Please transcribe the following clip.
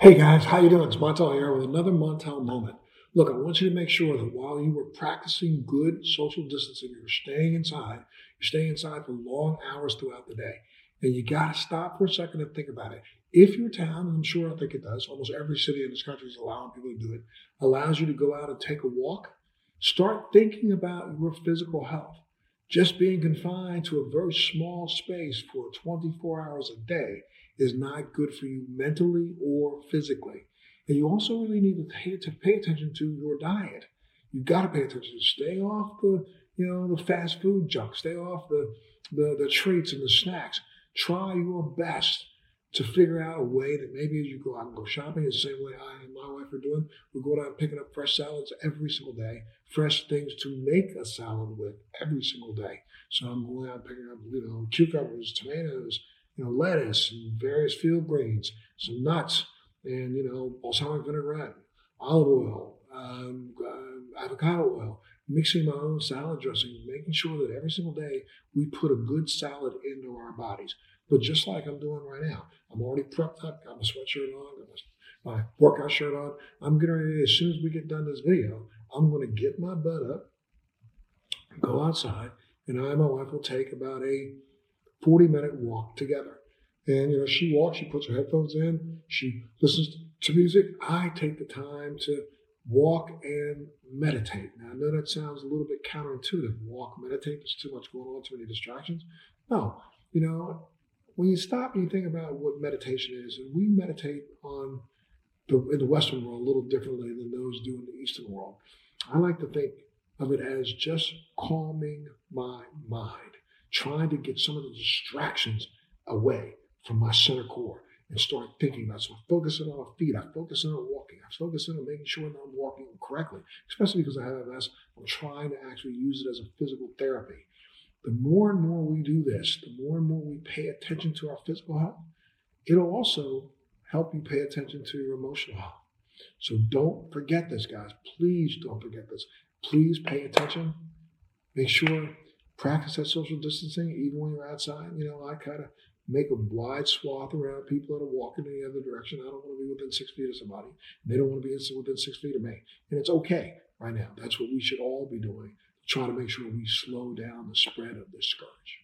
Hey guys, how you doing? It's Montel here with another Montel moment. Look, I want you to make sure that while you were practicing good social distancing, you're staying inside. You're staying inside for long hours throughout the day. And you got to stop for a second and think about it. If your town, and I'm sure I think it does, almost every city in this country is allowing people to do it, allows you to go out and take a walk, start thinking about your physical health. Just being confined to a very small space for 24 hours a day is not good for you mentally or physically. And you also really need to pay, to pay attention to your diet. You've got to pay attention. To stay off the, you know, the fast food junk. Stay off the, the, the treats and the snacks. Try your best to figure out a way that maybe as you go out and go shopping, the same way I and my wife are doing. We're going out and picking up fresh salads every single day, fresh things to make a salad with every single day. So I'm going out picking up, you know, cucumbers, tomatoes, you know, lettuce and various field greens, some nuts, and you know, balsamic vinaigrette, olive oil, um, uh, avocado oil, mixing my own salad dressing, making sure that every single day we put a good salad into our bodies. But just like I'm doing right now, I'm already prepped up, got my sweatshirt on, got my, my workout shirt on. I'm getting ready, as soon as we get done this video, I'm going to get my butt up, go outside, and I and my wife will take about a 40 minute walk together. And, you know, she walks, she puts her headphones in, she listens to music. I take the time to walk and meditate. Now, I know that sounds a little bit counterintuitive. Walk, meditate, there's too much going on, too many distractions. No, you know, when you stop and you think about what meditation is, and we meditate on the, in the Western world a little differently than those do in the Eastern world. I like to think of it as just calming my mind trying to get some of the distractions away from my center core and start thinking about. So I'm focusing on my feet. I'm focusing on walking. I'm focusing on making sure that I'm walking correctly, especially because I have MS. I'm trying to actually use it as a physical therapy. The more and more we do this, the more and more we pay attention to our physical health, it'll also help you pay attention to your emotional health. So don't forget this, guys. Please don't forget this. Please pay attention. Make sure practice that social distancing even when you're outside. You know, I kind of make a wide swath around people that are walking in the other direction. I don't want to be within six feet of somebody. They don't want to be within six feet of me. And it's okay right now. That's what we should all be doing, trying to make sure we slow down the spread of this scourge.